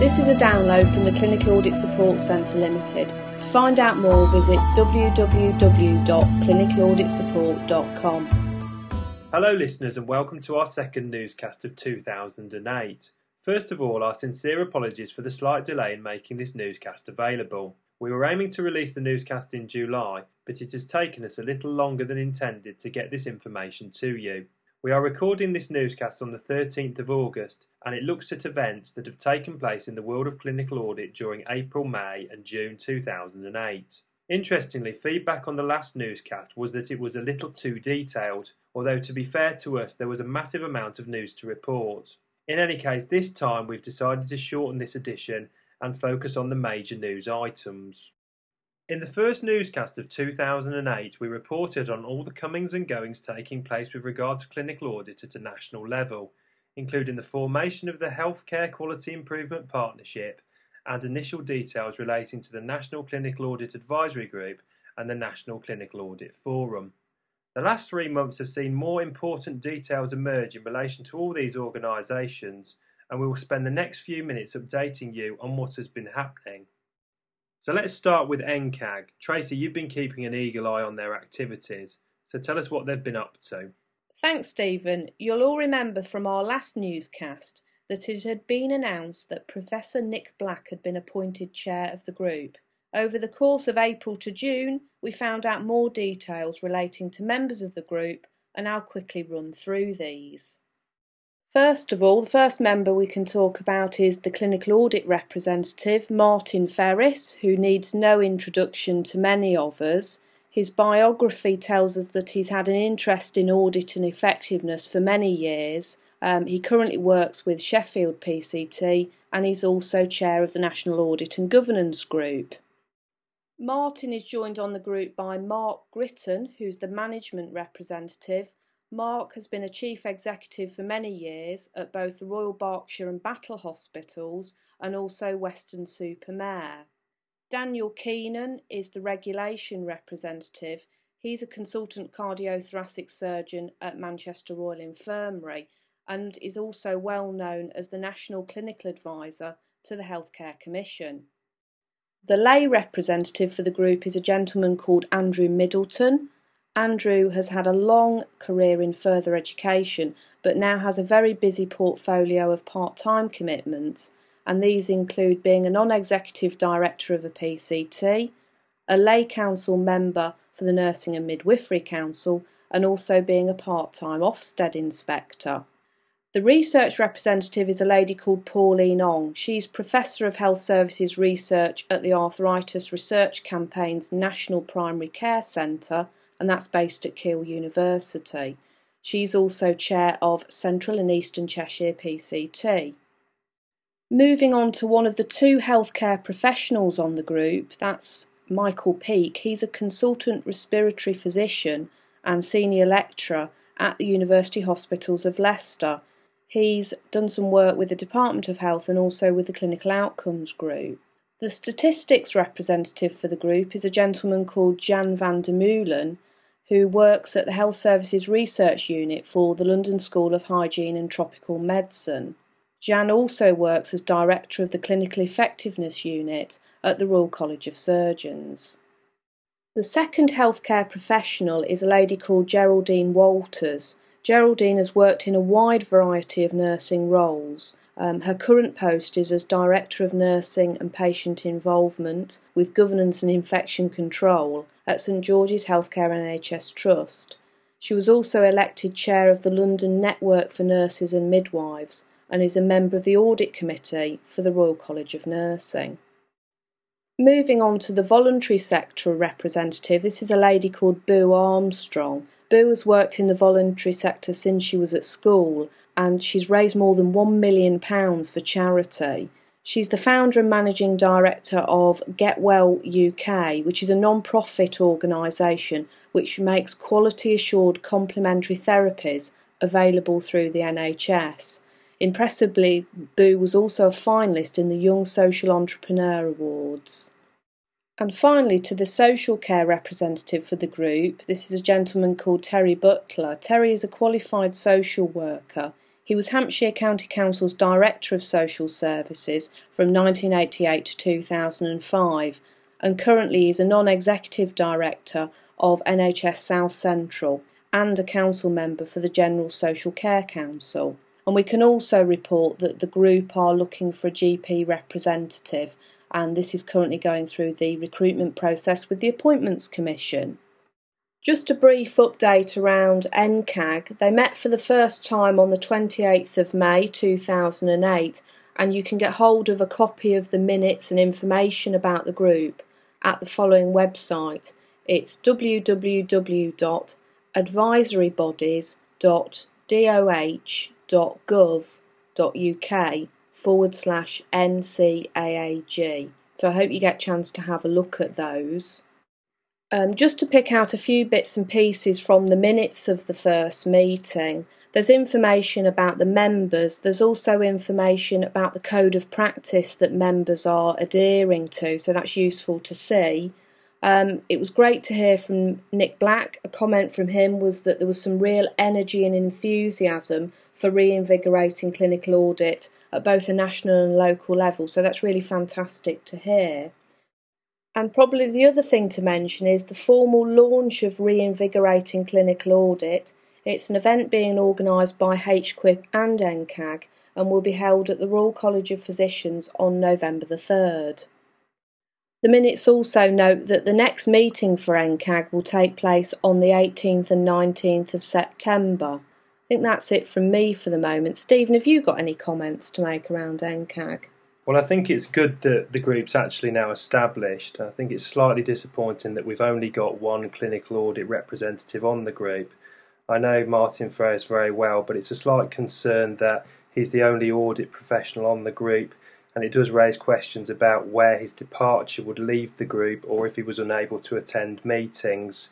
This is a download from the Clinical Audit Support Centre Limited. To find out more, visit www.clinicalauditsupport.com. Hello, listeners, and welcome to our second newscast of 2008. First of all, our sincere apologies for the slight delay in making this newscast available. We were aiming to release the newscast in July, but it has taken us a little longer than intended to get this information to you. We are recording this newscast on the 13th of August, and it looks at events that have taken place in the world of clinical audit during April, May, and June 2008. Interestingly, feedback on the last newscast was that it was a little too detailed, although to be fair to us, there was a massive amount of news to report. In any case, this time we've decided to shorten this edition and focus on the major news items. In the first newscast of 2008, we reported on all the comings and goings taking place with regard to clinical audit at a national level, including the formation of the Healthcare Quality Improvement Partnership and initial details relating to the National Clinical Audit Advisory Group and the National Clinical Audit Forum. The last three months have seen more important details emerge in relation to all these organisations, and we will spend the next few minutes updating you on what has been happening. So let's start with NCAG. Tracy, you've been keeping an eagle eye on their activities, so tell us what they've been up to. Thanks, Stephen. You'll all remember from our last newscast that it had been announced that Professor Nick Black had been appointed chair of the group. Over the course of April to June, we found out more details relating to members of the group, and I'll quickly run through these. First of all, the first member we can talk about is the clinical audit representative, Martin Ferris, who needs no introduction to many of us. His biography tells us that he's had an interest in audit and effectiveness for many years. Um, he currently works with Sheffield PCT and he's also chair of the National Audit and Governance Group. Martin is joined on the group by Mark Gritton, who's the management representative. Mark has been a chief executive for many years at both the Royal Berkshire and Battle Hospitals and also Weston-super-Mare. Daniel Keenan is the regulation representative. He's a consultant cardiothoracic surgeon at Manchester Royal Infirmary and is also well known as the National Clinical Advisor to the Healthcare Commission. The lay representative for the group is a gentleman called Andrew Middleton. Andrew has had a long career in further education, but now has a very busy portfolio of part time commitments, and these include being a non executive director of a PCT, a lay council member for the Nursing and Midwifery Council, and also being a part time Ofsted inspector. The research representative is a lady called Pauline Ong. She's Professor of Health Services Research at the Arthritis Research Campaign's National Primary Care Centre, and that's based at Keele University. She's also chair of Central and Eastern Cheshire PCT. Moving on to one of the two healthcare professionals on the group, that's Michael Peake. He's a consultant respiratory physician and senior lecturer at the University Hospitals of Leicester He's done some work with the Department of Health and also with the Clinical Outcomes Group. The statistics representative for the group is a gentleman called Jan van der Meulen, who works at the Health Services Research Unit for the London School of Hygiene and Tropical Medicine. Jan also works as Director of the Clinical Effectiveness Unit at the Royal College of Surgeons. The second healthcare professional is a lady called Geraldine Walters, Geraldine has worked in a wide variety of nursing roles. Um, her current post is as Director of Nursing and Patient Involvement with Governance and Infection Control at St George's Healthcare NHS Trust. She was also elected Chair of the London Network for Nurses and Midwives and is a member of the Audit Committee for the Royal College of Nursing. Moving on to the voluntary sector representative, this is a lady called Boo Armstrong. Boo has worked in the voluntary sector since she was at school and she's raised more than £1 million for charity. She's the founder and managing director of Get Well UK, which is a non profit organisation which makes quality assured complementary therapies available through the NHS. Impressively, Boo was also a finalist in the Young Social Entrepreneur Awards. And finally, to the social care representative for the group, this is a gentleman called Terry Butler. Terry is a qualified social worker. He was Hampshire County Council's Director of Social Services from 1988 to 2005 and currently is a non executive director of NHS South Central and a council member for the General Social Care Council. And we can also report that the group are looking for a GP representative, and this is currently going through the recruitment process with the Appointments Commission. Just a brief update around NCAG. They met for the first time on the 28th of May 2008, and you can get hold of a copy of the minutes and information about the group at the following website. It's www.advisorybodies.doh.gov.uk forward slash NCAAG. So I hope you get a chance to have a look at those. Um, just to pick out a few bits and pieces from the minutes of the first meeting, there's information about the members, there's also information about the code of practice that members are adhering to, so that's useful to see. Um, it was great to hear from Nick Black. A comment from him was that there was some real energy and enthusiasm for reinvigorating clinical audit at both a national and local level, so that's really fantastic to hear. And probably the other thing to mention is the formal launch of Reinvigorating Clinical Audit. It's an event being organised by HQIP and NCAG and will be held at the Royal College of Physicians on November the 3rd. The minutes also note that the next meeting for NCAG will take place on the 18th and 19th of September. I think that's it from me for the moment. Stephen, have you got any comments to make around NCAG? Well, I think it's good that the group's actually now established. I think it's slightly disappointing that we've only got one clinical audit representative on the group. I know Martin Ferris very well, but it's a slight concern that he's the only audit professional on the group, and it does raise questions about where his departure would leave the group or if he was unable to attend meetings.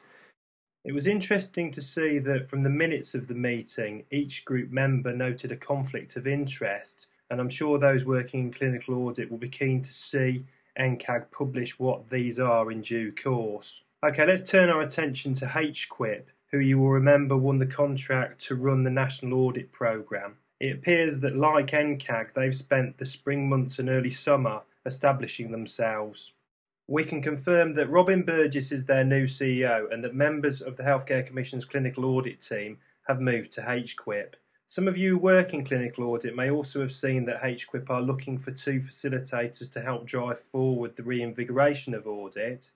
It was interesting to see that from the minutes of the meeting, each group member noted a conflict of interest and I'm sure those working in clinical audit will be keen to see NCAG publish what these are in due course. Okay, let's turn our attention to HQIP, who you will remember won the contract to run the National Audit Programme. It appears that, like NCAG, they've spent the spring months and early summer establishing themselves. We can confirm that Robin Burgess is their new CEO and that members of the Healthcare Commission's clinical audit team have moved to HQIP. Some of you who work in clinical audit may also have seen that HQIP are looking for two facilitators to help drive forward the reinvigoration of audit.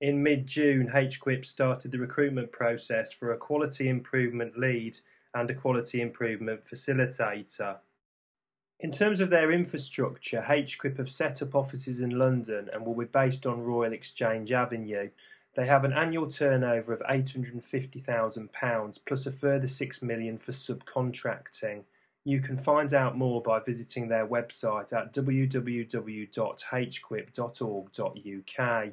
In mid June, HQIP started the recruitment process for a quality improvement lead and a quality improvement facilitator. In terms of their infrastructure, HQIP have set up offices in London and will be based on Royal Exchange Avenue. They have an annual turnover of £850,000 plus a further £6 million for subcontracting. You can find out more by visiting their website at www.hqip.org.uk.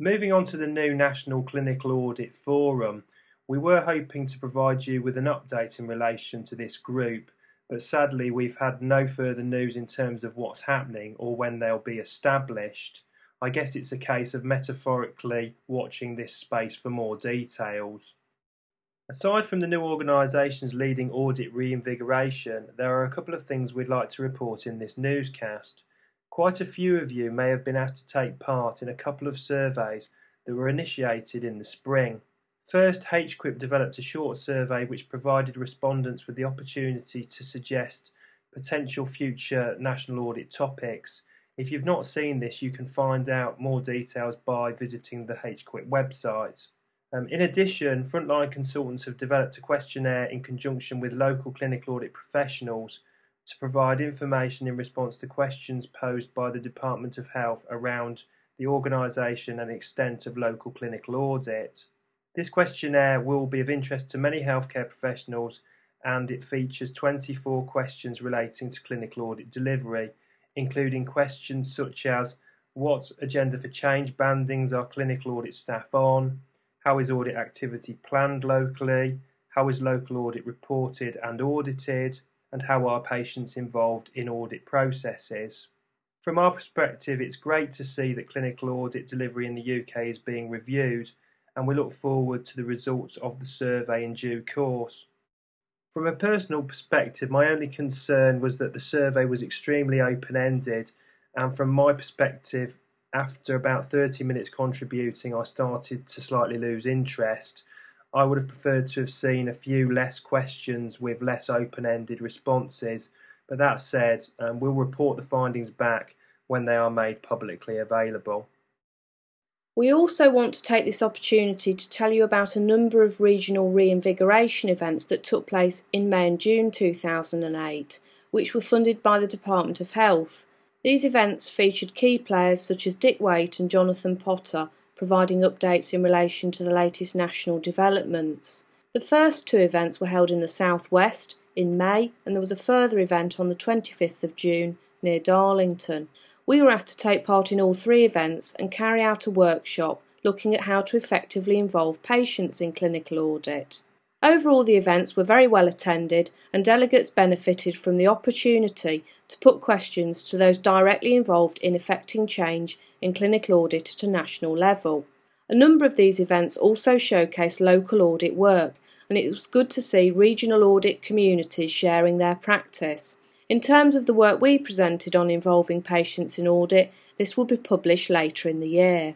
Moving on to the new National Clinical Audit Forum, we were hoping to provide you with an update in relation to this group, but sadly we've had no further news in terms of what's happening or when they'll be established. I guess it's a case of metaphorically watching this space for more details. Aside from the new organisations leading audit reinvigoration, there are a couple of things we'd like to report in this newscast. Quite a few of you may have been asked to take part in a couple of surveys that were initiated in the spring. First, HQIP developed a short survey which provided respondents with the opportunity to suggest potential future national audit topics if you've not seen this, you can find out more details by visiting the HQIP website. Um, in addition, frontline consultants have developed a questionnaire in conjunction with local clinical audit professionals to provide information in response to questions posed by the Department of Health around the organisation and extent of local clinical audit. This questionnaire will be of interest to many healthcare professionals and it features 24 questions relating to clinical audit delivery including questions such as what agenda for change bandings are clinical audit staff on? How is audit activity planned locally? How is local audit reported and audited? And how are patients involved in audit processes? From our perspective, it's great to see that clinical audit delivery in the UK is being reviewed, and we look forward to the results of the survey in due course. From a personal perspective, my only concern was that the survey was extremely open ended, and from my perspective, after about 30 minutes contributing, I started to slightly lose interest. I would have preferred to have seen a few less questions with less open ended responses, but that said, um, we'll report the findings back when they are made publicly available. We also want to take this opportunity to tell you about a number of regional reinvigoration events that took place in May and June 2008, which were funded by the Department of Health. These events featured key players such as Dick Waite and Jonathan Potter, providing updates in relation to the latest national developments. The first two events were held in the southwest in May, and there was a further event on the 25th of June near Darlington. We were asked to take part in all three events and carry out a workshop looking at how to effectively involve patients in clinical audit. Overall, the events were very well attended, and delegates benefited from the opportunity to put questions to those directly involved in effecting change in clinical audit at a national level. A number of these events also showcase local audit work, and it was good to see regional audit communities sharing their practice. In terms of the work we presented on involving patients in audit, this will be published later in the year.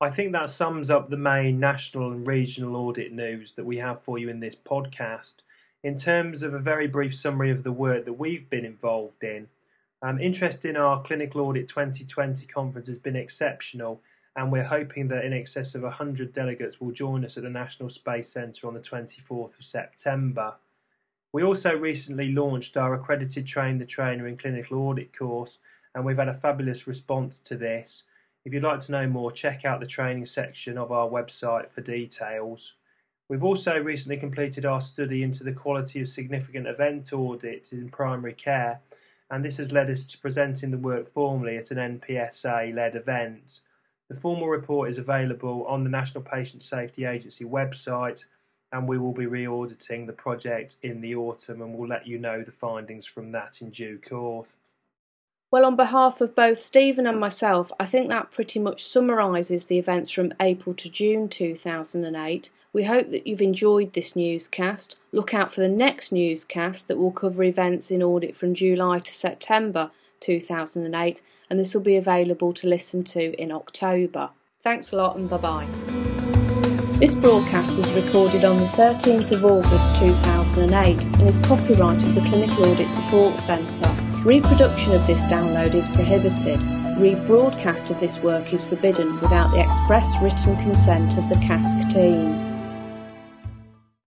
I think that sums up the main national and regional audit news that we have for you in this podcast. In terms of a very brief summary of the work that we've been involved in, um, interest in our Clinical Audit 2020 conference has been exceptional, and we're hoping that in excess of 100 delegates will join us at the National Space Centre on the 24th of September. We also recently launched our accredited Train the Trainer in Clinical Audit course, and we've had a fabulous response to this. If you'd like to know more, check out the training section of our website for details. We've also recently completed our study into the quality of significant event audit in primary care, and this has led us to presenting the work formally at an NPSA led event. The formal report is available on the National Patient Safety Agency website and we will be re-auditing the project in the autumn and we'll let you know the findings from that in due course. Well, on behalf of both Stephen and myself, I think that pretty much summarises the events from April to June 2008. We hope that you've enjoyed this newscast. Look out for the next newscast that will cover events in audit from July to September 2008, and this will be available to listen to in October. Thanks a lot and bye bye. This broadcast was recorded on the 13th of August 2008 and is copyright of the Clinical Audit Support Centre. Reproduction of this download is prohibited. Rebroadcast of this work is forbidden without the express written consent of the CASC team.